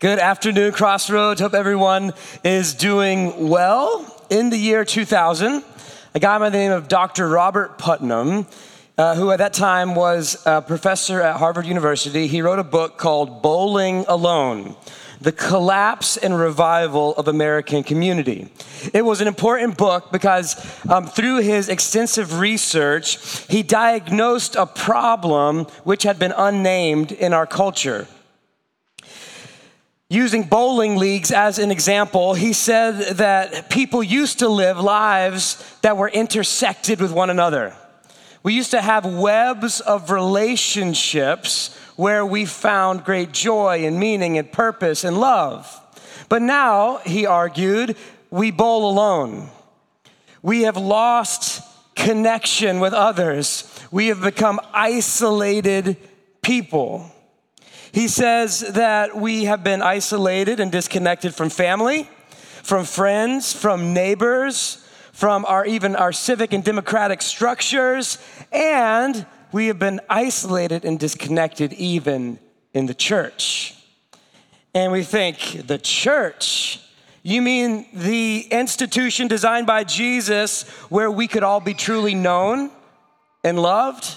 Good afternoon, Crossroads. Hope everyone is doing well. In the year 2000, a guy by the name of Dr. Robert Putnam, uh, who at that time was a professor at Harvard University, he wrote a book called Bowling Alone The Collapse and Revival of American Community. It was an important book because um, through his extensive research, he diagnosed a problem which had been unnamed in our culture. Using bowling leagues as an example, he said that people used to live lives that were intersected with one another. We used to have webs of relationships where we found great joy and meaning and purpose and love. But now, he argued, we bowl alone. We have lost connection with others. We have become isolated people. He says that we have been isolated and disconnected from family, from friends, from neighbors, from our even our civic and democratic structures, and we have been isolated and disconnected even in the church. And we think, the church? You mean the institution designed by Jesus where we could all be truly known and loved?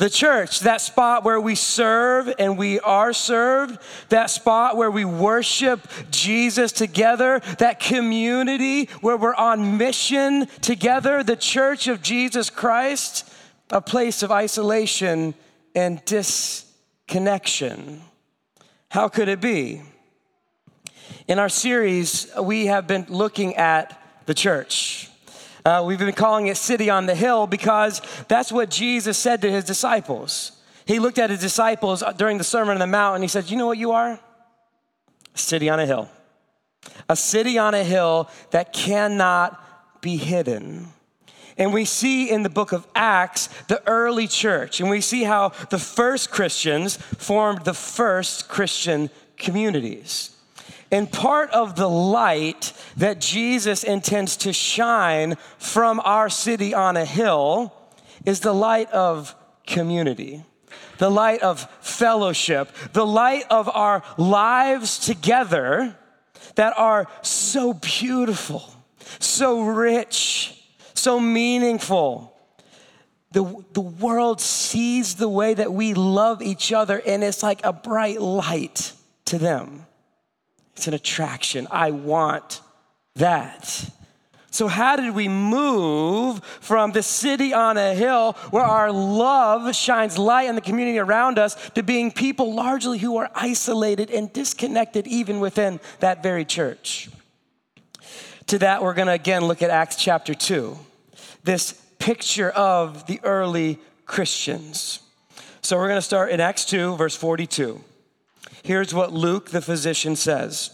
The church, that spot where we serve and we are served, that spot where we worship Jesus together, that community where we're on mission together, the church of Jesus Christ, a place of isolation and disconnection. How could it be? In our series, we have been looking at the church. Uh, we've been calling it City on the Hill because that's what Jesus said to his disciples. He looked at his disciples during the Sermon on the Mount and he said, You know what you are? A city on a hill. A city on a hill that cannot be hidden. And we see in the book of Acts the early church, and we see how the first Christians formed the first Christian communities. And part of the light that Jesus intends to shine from our city on a hill is the light of community, the light of fellowship, the light of our lives together that are so beautiful, so rich, so meaningful. The, the world sees the way that we love each other, and it's like a bright light to them. It's an attraction. I want that. So, how did we move from the city on a hill where our love shines light on the community around us to being people largely who are isolated and disconnected even within that very church? To that, we're going to again look at Acts chapter 2, this picture of the early Christians. So, we're going to start in Acts 2, verse 42. Here's what Luke the physician says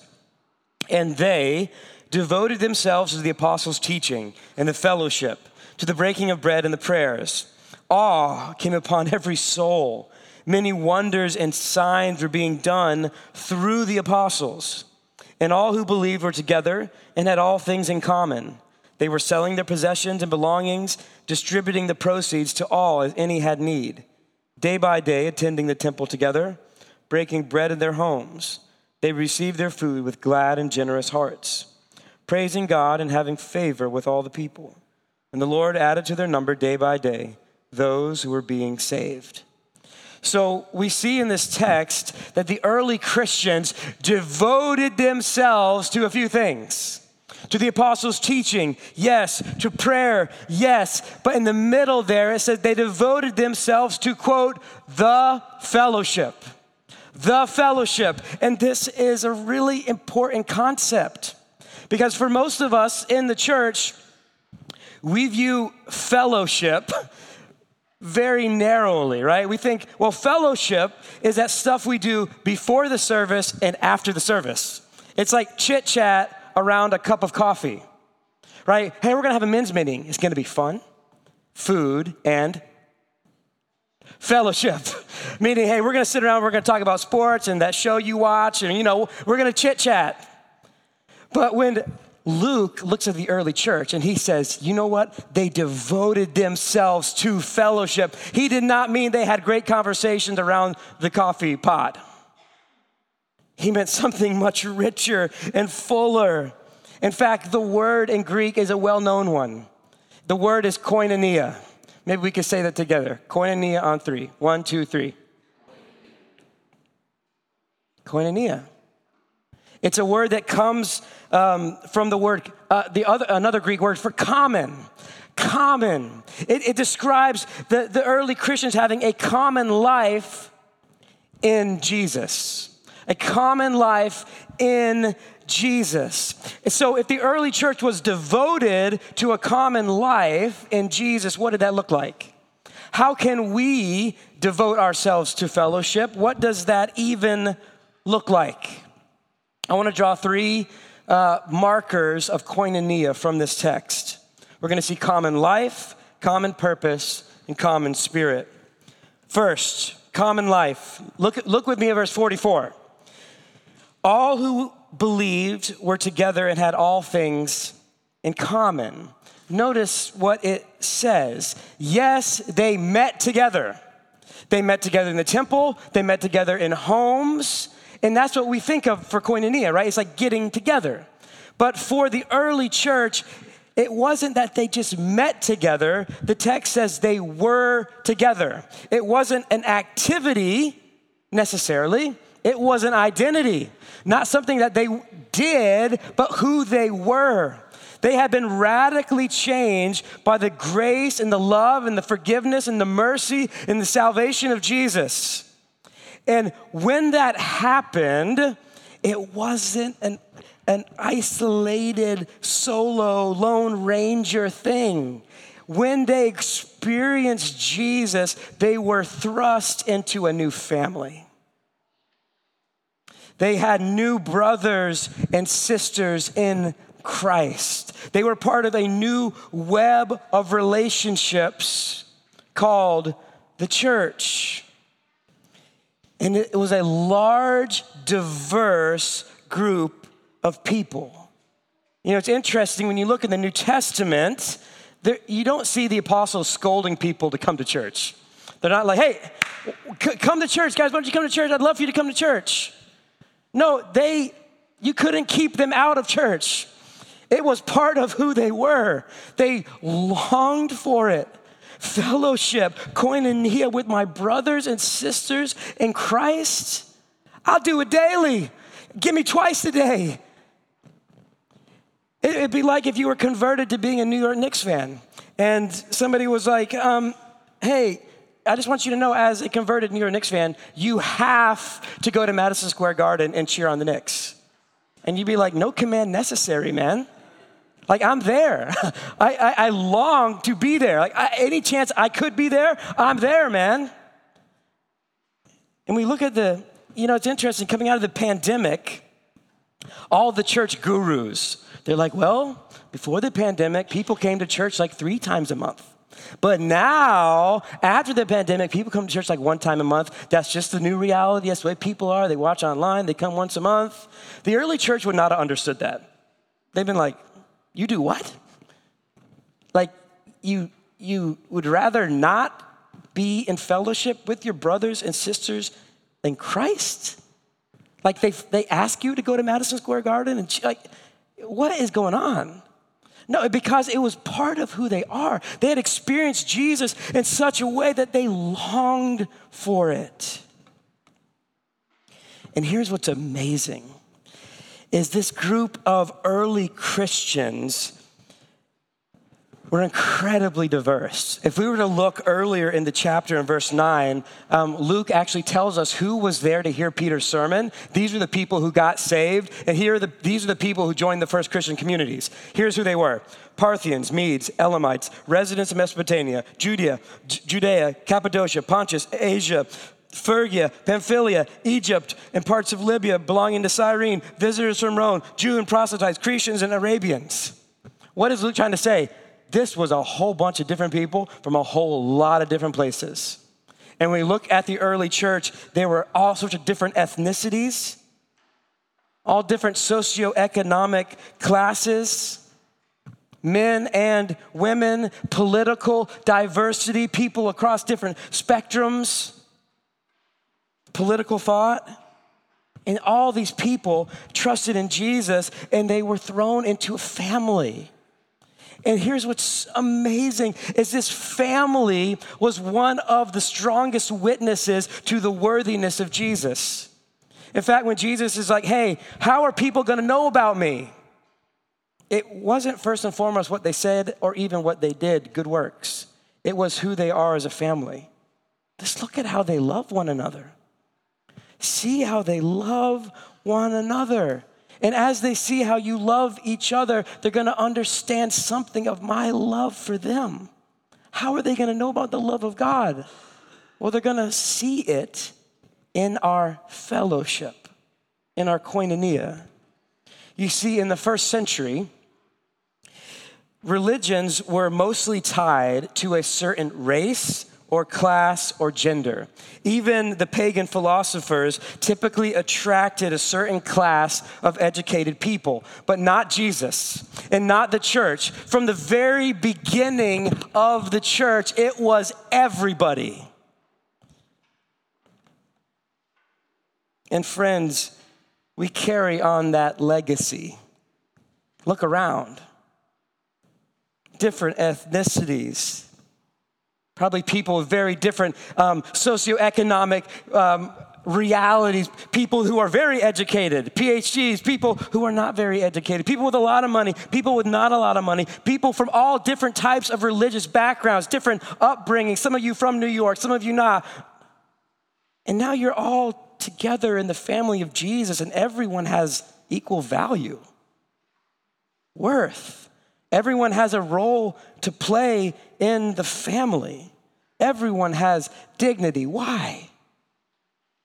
And they devoted themselves to the apostles' teaching and the fellowship, to the breaking of bread and the prayers. Awe came upon every soul. Many wonders and signs were being done through the apostles. And all who believed were together and had all things in common. They were selling their possessions and belongings, distributing the proceeds to all as any had need. Day by day, attending the temple together breaking bread in their homes, they received their food with glad and generous hearts, praising God and having favor with all the people. And the Lord added to their number day by day those who were being saved. So we see in this text that the early Christians devoted themselves to a few things. To the apostles' teaching, yes. To prayer, yes. But in the middle there, it says they devoted themselves to, quote, the fellowship the fellowship. And this is a really important concept because for most of us in the church, we view fellowship very narrowly, right? We think, well, fellowship is that stuff we do before the service and after the service. It's like chit chat around a cup of coffee, right? Hey, we're gonna have a men's meeting. It's gonna be fun, food, and fellowship. Meaning, hey, we're gonna sit around, we're gonna talk about sports and that show you watch, and you know, we're gonna chit chat. But when Luke looks at the early church and he says, you know what? They devoted themselves to fellowship. He did not mean they had great conversations around the coffee pot. He meant something much richer and fuller. In fact, the word in Greek is a well known one. The word is koinonia. Maybe we could say that together. Koinonia on three. One, two, three. Koinonia. It's a word that comes um, from the word, uh, the other, another Greek word for common. Common. It, it describes the, the early Christians having a common life in Jesus. A common life in Jesus. So, if the early church was devoted to a common life in Jesus, what did that look like? How can we devote ourselves to fellowship? What does that even look like? I want to draw three uh, markers of koinonia from this text. We're going to see common life, common purpose, and common spirit. First, common life. Look, look with me at verse 44. All who believed were together and had all things in common. Notice what it says. Yes, they met together. They met together in the temple, they met together in homes, and that's what we think of for koinonia, right? It's like getting together. But for the early church, it wasn't that they just met together. The text says they were together. It wasn't an activity necessarily, it was an identity, not something that they did, but who they were. They had been radically changed by the grace and the love and the forgiveness and the mercy and the salvation of Jesus. And when that happened, it wasn't an, an isolated, solo, lone ranger thing. When they experienced Jesus, they were thrust into a new family. They had new brothers and sisters in Christ. They were part of a new web of relationships called the church. And it was a large, diverse group of people. You know, it's interesting when you look in the New Testament, there, you don't see the apostles scolding people to come to church. They're not like, hey, c- come to church, guys. Why don't you come to church? I'd love for you to come to church. No, they, you couldn't keep them out of church. It was part of who they were. They longed for it. Fellowship, koinonia with my brothers and sisters in Christ. I'll do it daily. Give me twice a day. It'd be like if you were converted to being a New York Knicks fan and somebody was like, um, hey, I just want you to know, as a converted New York Knicks fan, you have to go to Madison Square Garden and cheer on the Knicks. And you'd be like, no command necessary, man. Like, I'm there. I, I, I, long to be there. Like, I, any chance I could be there, I'm there, man. And we look at the, you know, it's interesting, coming out of the pandemic, all the church gurus, they're like, well, before the pandemic, people came to church like three times a month. But now, after the pandemic, people come to church like one time a month. That's just the new reality. That's the way people are. They watch online, they come once a month. The early church would not have understood that. They've been like, You do what? Like, you, you would rather not be in fellowship with your brothers and sisters than Christ? Like, they, they ask you to go to Madison Square Garden and, like, what is going on? No, because it was part of who they are. They had experienced Jesus in such a way that they longed for it. And here's what's amazing is this group of early Christians were incredibly diverse. If we were to look earlier in the chapter in verse 9, um, Luke actually tells us who was there to hear Peter's sermon. These are the people who got saved, and here are the, these are the people who joined the first Christian communities. Here's who they were Parthians, Medes, Elamites, residents of Mesopotamia, Judea, J- Judea, Cappadocia, Pontus, Asia, Phrygia, Pamphylia, Egypt, and parts of Libya belonging to Cyrene, visitors from Rome, Jew and proselytes, Cretians and Arabians. What is Luke trying to say? This was a whole bunch of different people from a whole lot of different places. And when we look at the early church, there were all sorts of different ethnicities, all different socioeconomic classes, men and women, political diversity, people across different spectrums, political thought. And all these people trusted in Jesus and they were thrown into a family. And here's what's amazing is this family was one of the strongest witnesses to the worthiness of Jesus. In fact, when Jesus is like, "Hey, how are people going to know about me?" It wasn't first and foremost what they said or even what they did, good works. It was who they are as a family. Just look at how they love one another. See how they love one another. And as they see how you love each other, they're going to understand something of my love for them. How are they going to know about the love of God? Well, they're going to see it in our fellowship, in our koinonia. You see, in the first century, religions were mostly tied to a certain race or class or gender. Even the pagan philosophers typically attracted a certain class of educated people, but not Jesus and not the church. From the very beginning of the church, it was everybody. And friends, we carry on that legacy. Look around. Different ethnicities, Probably people with very different um, socioeconomic um, realities, people who are very educated, PhDs, people who are not very educated, people with a lot of money, people with not a lot of money, people from all different types of religious backgrounds, different upbringing, some of you from New York, some of you not. And now you're all together in the family of Jesus, and everyone has equal value, worth. Everyone has a role to play in the family. Everyone has dignity. Why?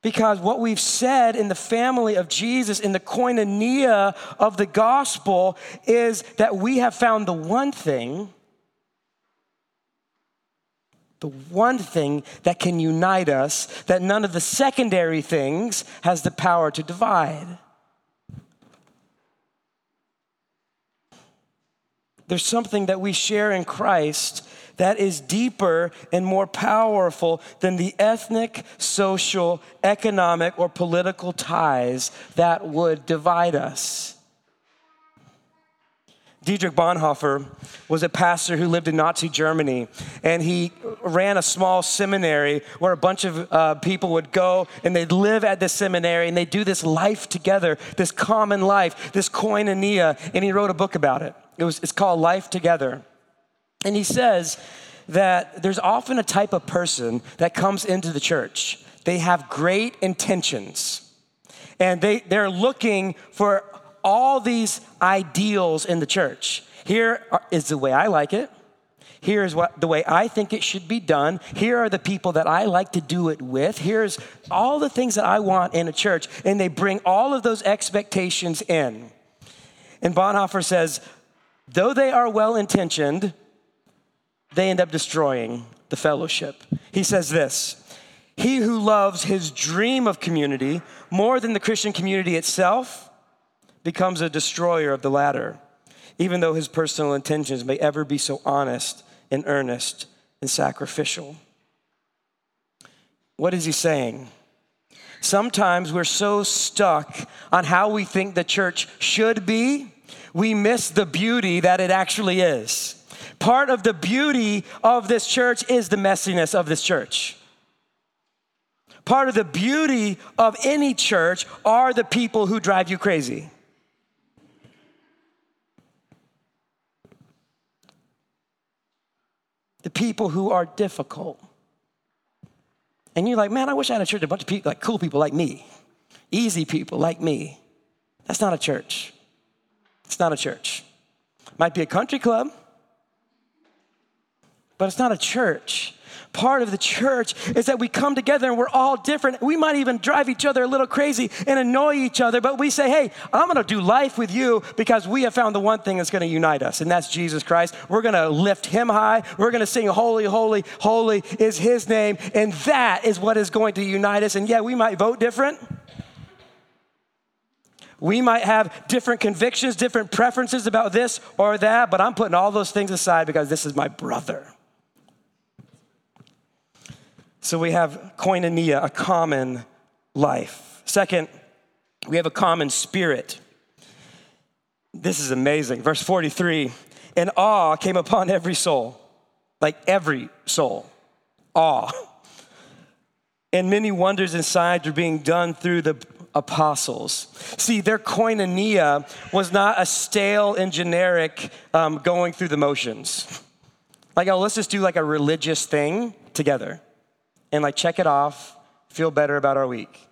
Because what we've said in the family of Jesus, in the koinonia of the gospel, is that we have found the one thing, the one thing that can unite us, that none of the secondary things has the power to divide. There's something that we share in Christ that is deeper and more powerful than the ethnic, social, economic, or political ties that would divide us. Dietrich Bonhoeffer was a pastor who lived in Nazi Germany, and he ran a small seminary where a bunch of uh, people would go and they'd live at this seminary and they'd do this life together, this common life, this koinonia, and he wrote a book about it. It was, it's called Life Together. And he says that there's often a type of person that comes into the church. They have great intentions, and they, they're looking for all these ideals in the church. Here is the way I like it. Here's what the way I think it should be done. Here are the people that I like to do it with. Here's all the things that I want in a church. And they bring all of those expectations in. And Bonhoeffer says, though they are well intentioned, they end up destroying the fellowship. He says this He who loves his dream of community more than the Christian community itself becomes a destroyer of the latter, even though his personal intentions may ever be so honest and earnest and sacrificial. What is he saying? Sometimes we're so stuck on how we think the church should be we miss the beauty that it actually is. Part of the beauty of this church is the messiness of this church. Part of the beauty of any church are the people who drive you crazy. The people who are difficult. And you're like, man, I wish I had a church, a bunch of people, like cool people like me, easy people like me. That's not a church. It's not a church. Might be a country club, but it's not a church. Part of the church is that we come together and we're all different. We might even drive each other a little crazy and annoy each other, but we say, hey, I'm gonna do life with you because we have found the one thing that's gonna unite us, and that's Jesus Christ. We're gonna lift him high. We're gonna sing, Holy, Holy, Holy is his name, and that is what is going to unite us. And yeah, we might vote different. We might have different convictions, different preferences about this or that, but I'm putting all those things aside because this is my brother. So we have koinonia, a common life. Second, We have a common spirit. This is amazing. Verse 43 and awe came upon every soul, like every soul. Awe. And many wonders and signs were being done through the apostles. See, their koinonia was not a stale and generic um, going through the motions. Like, oh, let's just do like a religious thing together and like check it off, feel better about our week.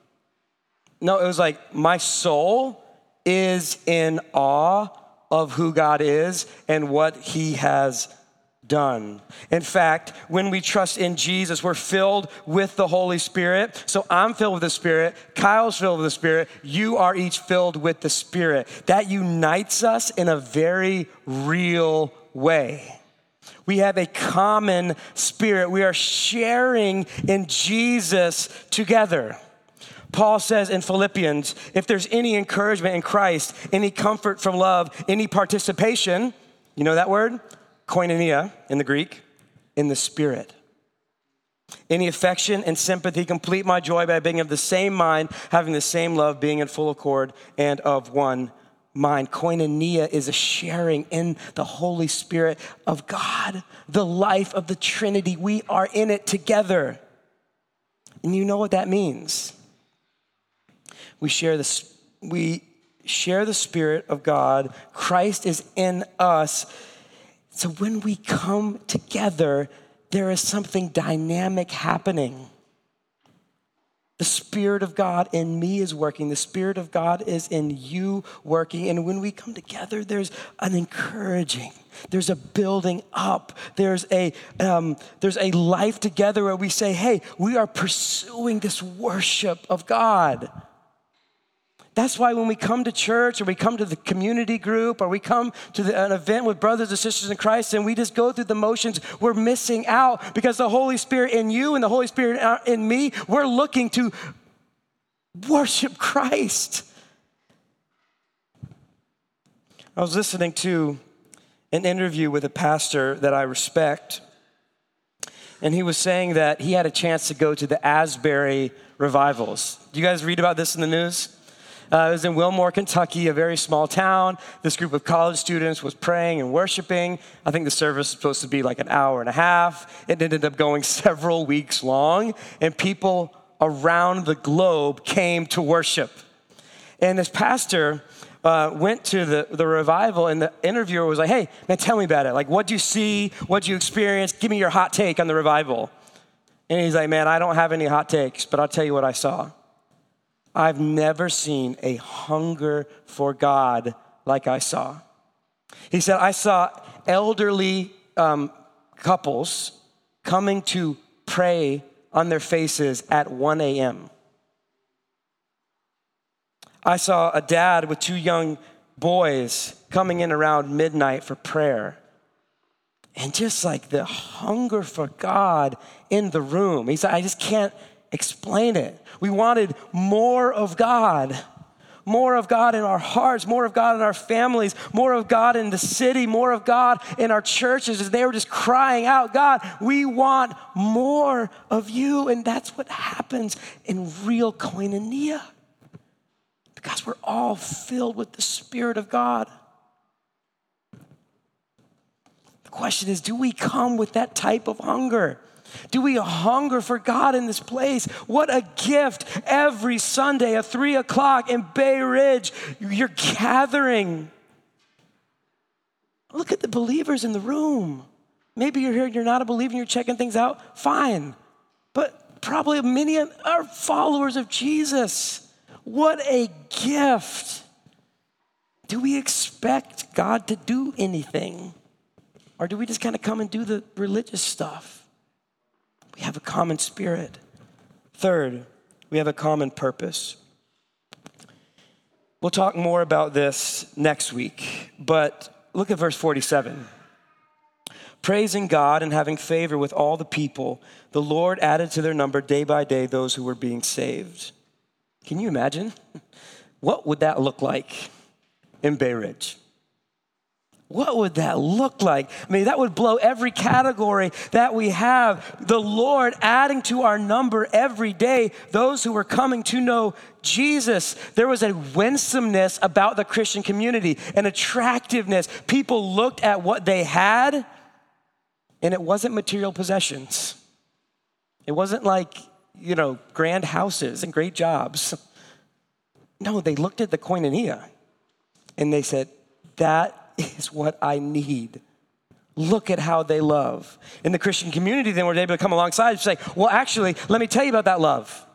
No, it was like my soul is in awe of who God is and what he has done. In fact, when we trust in Jesus, we're filled with the Holy Spirit. So I'm filled with the Spirit, Kyle's filled with the Spirit, you are each filled with the Spirit. That unites us in a very real way. We have a common spirit. We are sharing in Jesus together. Paul says in Philippians if there's any encouragement in Christ, any comfort from love, any participation, you know that word? Koinonia in the Greek, in the Spirit. Any affection and sympathy, complete my joy by being of the same mind, having the same love, being in full accord and of one mind. Koinonia is a sharing in the Holy Spirit of God, the life of the Trinity. We are in it together. And you know what that means we share the, we share the Spirit of God. Christ is in us. So when we come together, there is something dynamic happening. The Spirit of God in me is working. The Spirit of God is in you working. And when we come together, there's an encouraging, there's a building up, there's a, um, there's a life together where we say, hey, we are pursuing this worship of God. That's why when we come to church or we come to the community group or we come to the, an event with brothers and sisters in Christ and we just go through the motions, we're missing out because the Holy Spirit in you and the Holy Spirit in uh, me, we're looking to worship Christ. I was listening to an interview with a pastor that I respect, and he was saying that he had a chance to go to the Asbury revivals. Do you guys read about this in the news? Uh, it was in Wilmore, Kentucky, a very small town. This group of college students was praying and worshiping. I think the service was supposed to be like an hour and a half. It ended up going several weeks long, and people around the globe came to worship. And this pastor uh, went to the, the revival, and the interviewer was like, Hey, man, tell me about it. Like, what'd you see? What'd you experience? Give me your hot take on the revival. And he's like, Man, I don't have any hot takes, but I'll tell you what I saw. I've never seen a hunger for God like I saw. He said, I saw elderly um, couples coming to pray on their faces at 1 a.m. I saw a dad with two young boys coming in around midnight for prayer. And just like the hunger for God in the room. He said, I just can't explain it. We wanted more of God. More of God in our hearts, more of God in our families, more of God in the city, more of God in our churches. As they were just crying out, God, we want more of you. And that's what happens in real koinonia. Because we're all filled with the Spirit of God. The question is do we come with that type of hunger? Do we hunger for God in this place? What a gift every Sunday at three o'clock in Bay Ridge. You're gathering. Look at the believers in the room. Maybe you're here and you're not a believer and you're checking things out. Fine. But probably many are followers of Jesus. What a gift. Do we expect God to do anything? Or do we just kind of come and do the religious stuff? We have a common spirit. Third, we have a common purpose. We'll talk more about this next week, but look at verse 47. Praising God and having favor with all the people, the Lord added to their number day by day those who were being saved. Can you imagine? What would that look like in Bay Ridge? What would that look like? I mean, that would blow every category that we have. The Lord adding to our number every day those who were coming to know Jesus. There was a winsomeness about the Christian community, an attractiveness. People looked at what they had, and it wasn't material possessions. It wasn't like, you know, grand houses and great jobs. No, they looked at the koinonia and they said, That is what I need. Look at how they love. In the Christian community, then we're able to come alongside and say, well, actually, let me tell you about that love.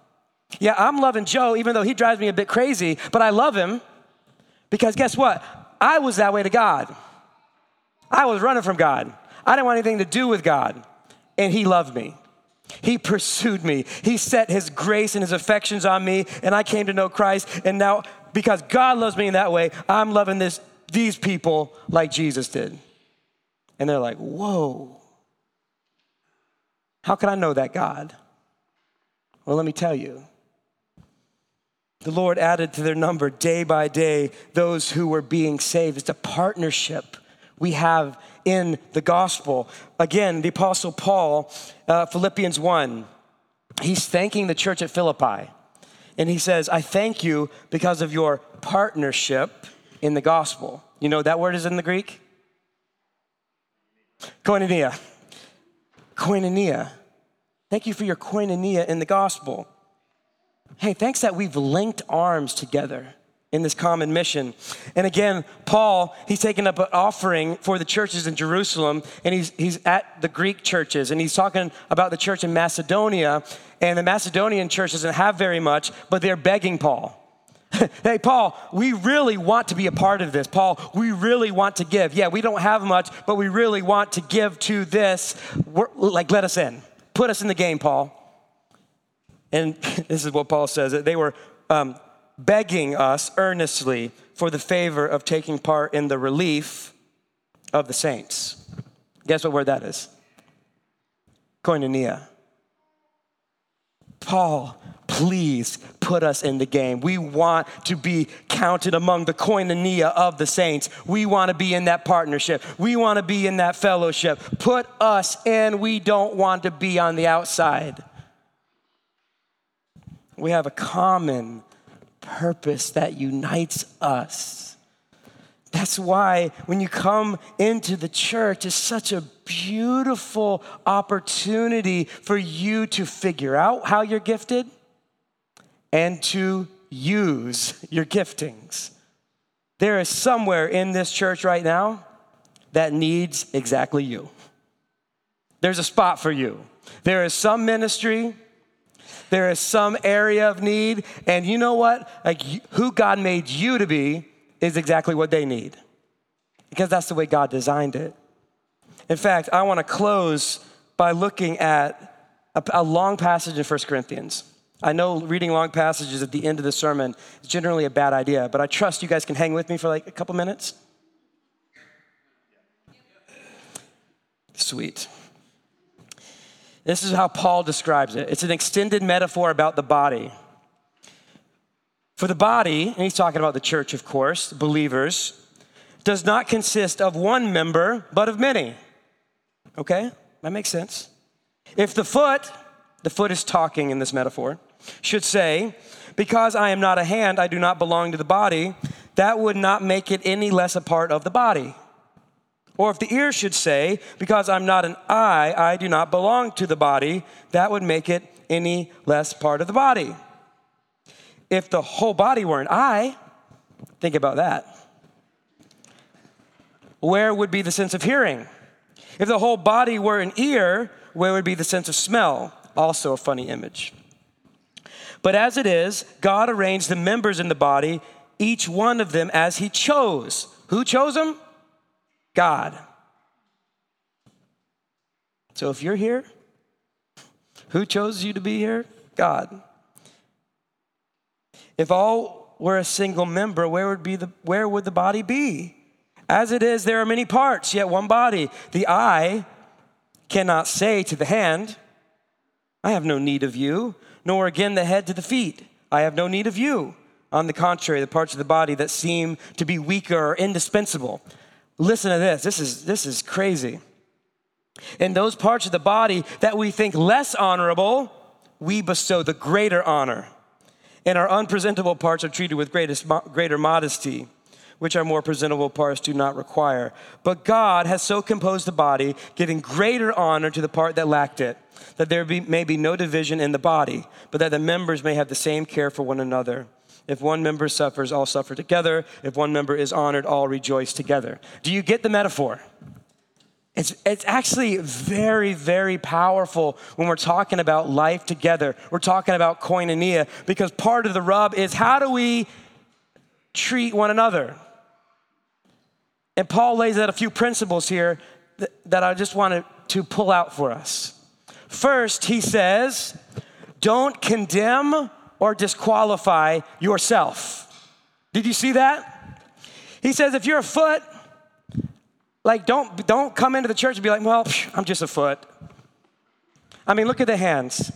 Yeah, I'm loving Joe, even though he drives me a bit crazy, but I love him because guess what? I was that way to God. I was running from God. I didn't want anything to do with God, and he loved me. He pursued me. He set his grace and his affections on me, and I came to know Christ. And now, because God loves me in that way, I'm loving this these people like Jesus did. And they're like, whoa. How can I know that God? Well, let me tell you. The Lord added to their number day by day those who were being saved. It's a partnership we have in the gospel. Again, the Apostle Paul, uh, Philippians 1, he's thanking the church at Philippi. And he says, I thank you because of your partnership in the gospel. You know that word is in the Greek? Koinonia. Koinonia. Thank you for your koinonia in the gospel. Hey, thanks that we've linked arms together in this common mission. And again, Paul, he's taking up an offering for the churches in Jerusalem, and he's, he's at the Greek churches, and he's talking about the church in Macedonia. And the Macedonian church doesn't have very much, but they're begging Paul. hey, Paul, we really want to be a part of this. Paul, we really want to give. Yeah, we don't have much, but we really want to give to this. We're, like, let us in. Put us in the game, Paul. And this is what Paul says they were um, begging us earnestly for the favor of taking part in the relief of the saints. Guess what word that is? Koinonia. Paul please put us in the game. We want to be counted among the koinonia of the saints. We want to be in that partnership. We want to be in that fellowship. Put us in. We don't want to be on the outside. We have a common purpose that unites us. That's why when you come into the church, it's such a beautiful opportunity for you to figure out how you're gifted and to use your giftings. There is somewhere in this church right now that needs exactly you. There's a spot for you. There is some ministry, there is some area of need, and you know what? Like who God made you to be is exactly what they need because that's the way God designed it. In fact, I want to close by looking at a, long passage in 1 Corinthians. I know reading long passages at the end of the sermon is generally a bad idea, but I trust you guys can hang with me for like a couple minutes. Sweet. This is how Paul describes it it's an extended metaphor about the body. For the body, and he's talking about the church, of course, believers, does not consist of one member, but of many. Okay, that makes sense. If the foot, the foot is talking in this metaphor, should say, Because I am not a hand, I do not belong to the body, that would not make it any less a part of the body. Or if the ear should say, Because I'm not an eye, I do not belong to the body, that would make it any less part of the body. If the whole body were an eye, think about that. Where would be the sense of hearing? If the whole body were an ear, where would be the sense of smell? Also a funny image. But as it is, God arranged the members in the body, each one of them as He chose. Who chose them? God. So if you're here, who chose you to be here? God. If all were a single member, where would, be the, where would the body be? As it is, there are many parts, yet one body. The eye cannot say to the hand, I have no need of you, nor again the head to the feet, I have no need of you. On the contrary, the parts of the body that seem to be weaker are indispensable. Listen to this. This is, this is crazy. In those parts of the body that we think less honorable, we bestow the greater honor. And our unpresentable parts are treated with greatest, greater modesty, which our more presentable parts do not require. But God has so composed the body, giving greater honor to the part that lacked it, that there be, may be no division in the body, but that the members may have the same care for one another. If one member suffers, all suffer together. If one member is honored, all rejoice together. Do you get the metaphor? It's, it's actually very, very powerful when we're talking about life together. We're talking about koinonia because part of the rub is how do we treat one another? And Paul lays out a few principles here that, that I just wanted to pull out for us. First, he says, don't condemn or disqualify yourself. Did you see that? He says, if you're a foot, like, don't, don't come into the church and be like, well, I'm just a foot. I mean, look at the hands.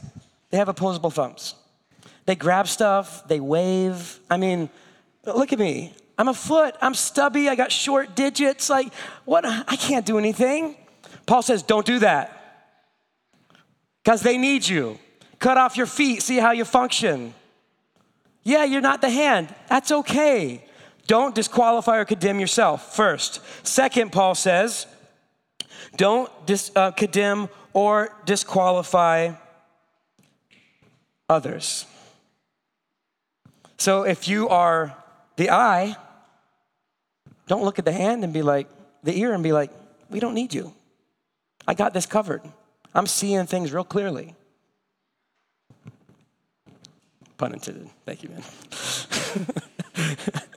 They have opposable thumbs. They grab stuff, they wave. I mean, look at me. I'm a foot. I'm stubby. I got short digits. Like, what? I can't do anything. Paul says, don't do that. Because they need you. Cut off your feet, see how you function. Yeah, you're not the hand. That's okay. Don't disqualify or condemn yourself, first. Second, Paul says, don't dis, uh, condemn or disqualify others. So if you are the eye, don't look at the hand and be like, the ear and be like, we don't need you. I got this covered. I'm seeing things real clearly. Pun intended. Thank you, man.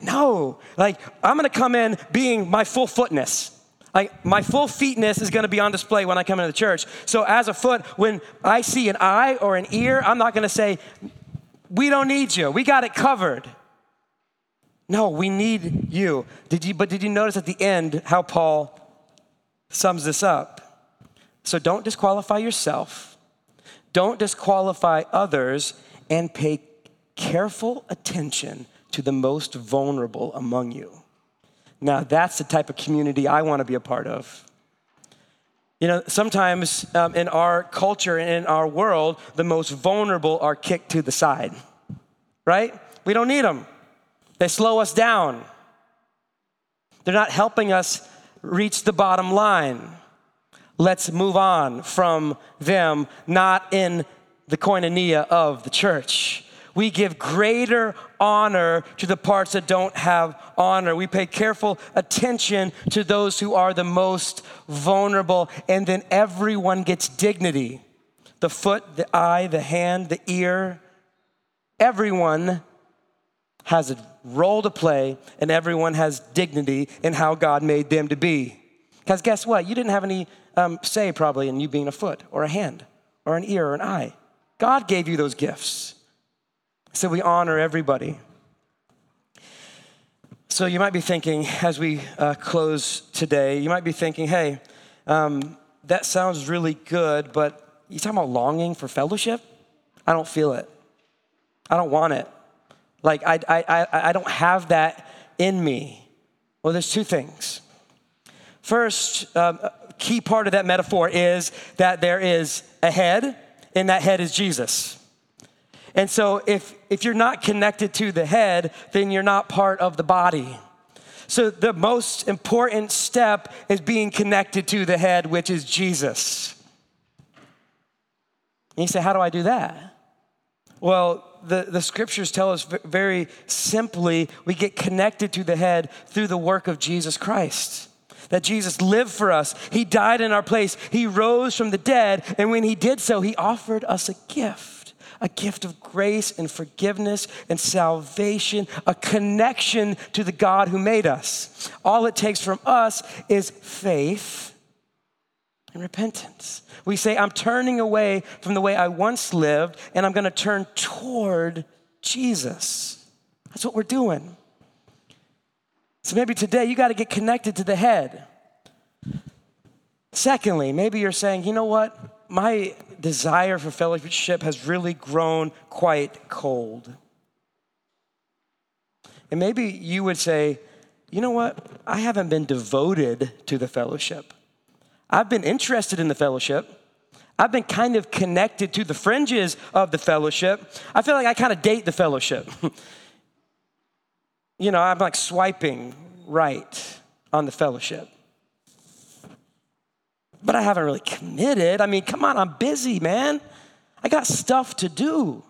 No, like I'm gonna come in being my full footness. Like my full feetness is gonna be on display when I come into the church. So as a foot, when I see an eye or an ear, I'm not gonna say, we don't need you, we got it covered. No, we need you. Did you but did you notice at the end how Paul sums this up? So don't disqualify yourself, don't disqualify others, and pay careful attention to the most vulnerable among you. Now, that's the type of community I want to be a part of. You know, sometimes um, in our culture and in our world, the most vulnerable are kicked to the side, right? We don't need them. They slow us down. They're not helping us reach the bottom line. Let's move on from them, not in the koinonia of the church. We give greater honor to the parts that don't have honor. We pay careful attention to those who are the most vulnerable, and then everyone gets dignity the foot, the eye, the hand, the ear. Everyone has a role to play, and everyone has dignity in how God made them to be. Because guess what? You didn't have any um, say probably in you being a foot or a hand or an ear or an eye. God gave you those gifts. So we honor everybody. So you might be thinking, as we uh, close today, you might be thinking, hey, um, that sounds really good, but you talking about longing for fellowship? I don't feel it. I don't want it. Like, I, I, I, I don't have that in me. Well, there's two things. First, um, key part of that metaphor is that there is a head, and that head is Jesus. And so if, if you're not connected to the head, then you're not part of the body. So the most important step is being connected to the head, which is Jesus. And you say, How do I do that? Well, the, the scriptures tell us very simply we get connected to the head through the work of Jesus Christ. That Jesus lived for us, He died in our place, He rose from the dead, and when He did so, He offered us a gift a gift of grace and forgiveness and salvation, a connection to the God who made us. All it takes from us is faith and repentance. We say, I'm turning away from the way I once lived and I'm going to turn toward Jesus. That's what we're doing. So maybe today you got to get connected to the head. Secondly, maybe you're saying, you know what? my desire for fellowship has really grown quite cold. And maybe you would say, you know what? I haven't been devoted to the fellowship. I've been interested in the fellowship. I've been kind of connected to the fringes of the fellowship. I feel like I kind of date the fellowship. you know, I'm like swiping right on the fellowship. But I haven't really committed. I mean, come on, I'm busy, man. I got stuff to do.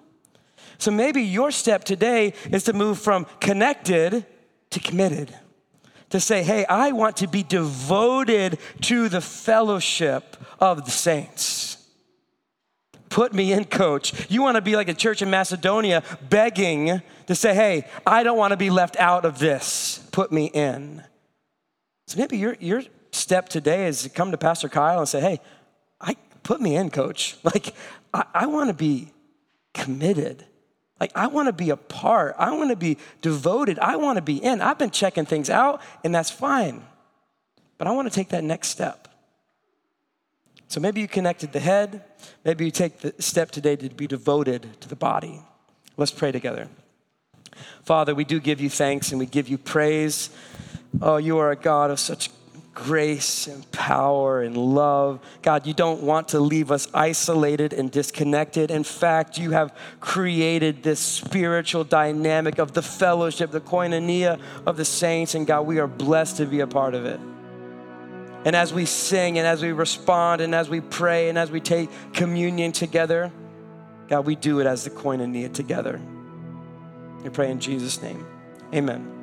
So maybe your step today is to move from connected to committed. To say, hey, I want to be devoted to the fellowship of the saints. Put me in, coach. You want to be like a church in Macedonia begging to say, hey, I don't want to be left out of this. Put me in. So maybe your, your step today is to come to Pastor Kyle and say, hey, I, put me in, coach. Like, I, I want to be committed. Like, I want to be a part. I want to be devoted. I want to be in. I've been checking things out, and that's fine. But I want to take that next step. So maybe you connected the head. Maybe you take the step today to be devoted to the body. Let's pray together. Father, we do give you thanks and we give you praise. Oh, you are a God of such grace and power and love. God, you don't want to leave us isolated and disconnected. In fact, you have created this spiritual dynamic of the fellowship, the koinonia of the saints. And God, we are blessed to be a part of it. And as we sing and as we respond and as we pray and as we take communion together, God, we do it as the koinonia together. We pray in Jesus' name. Amen.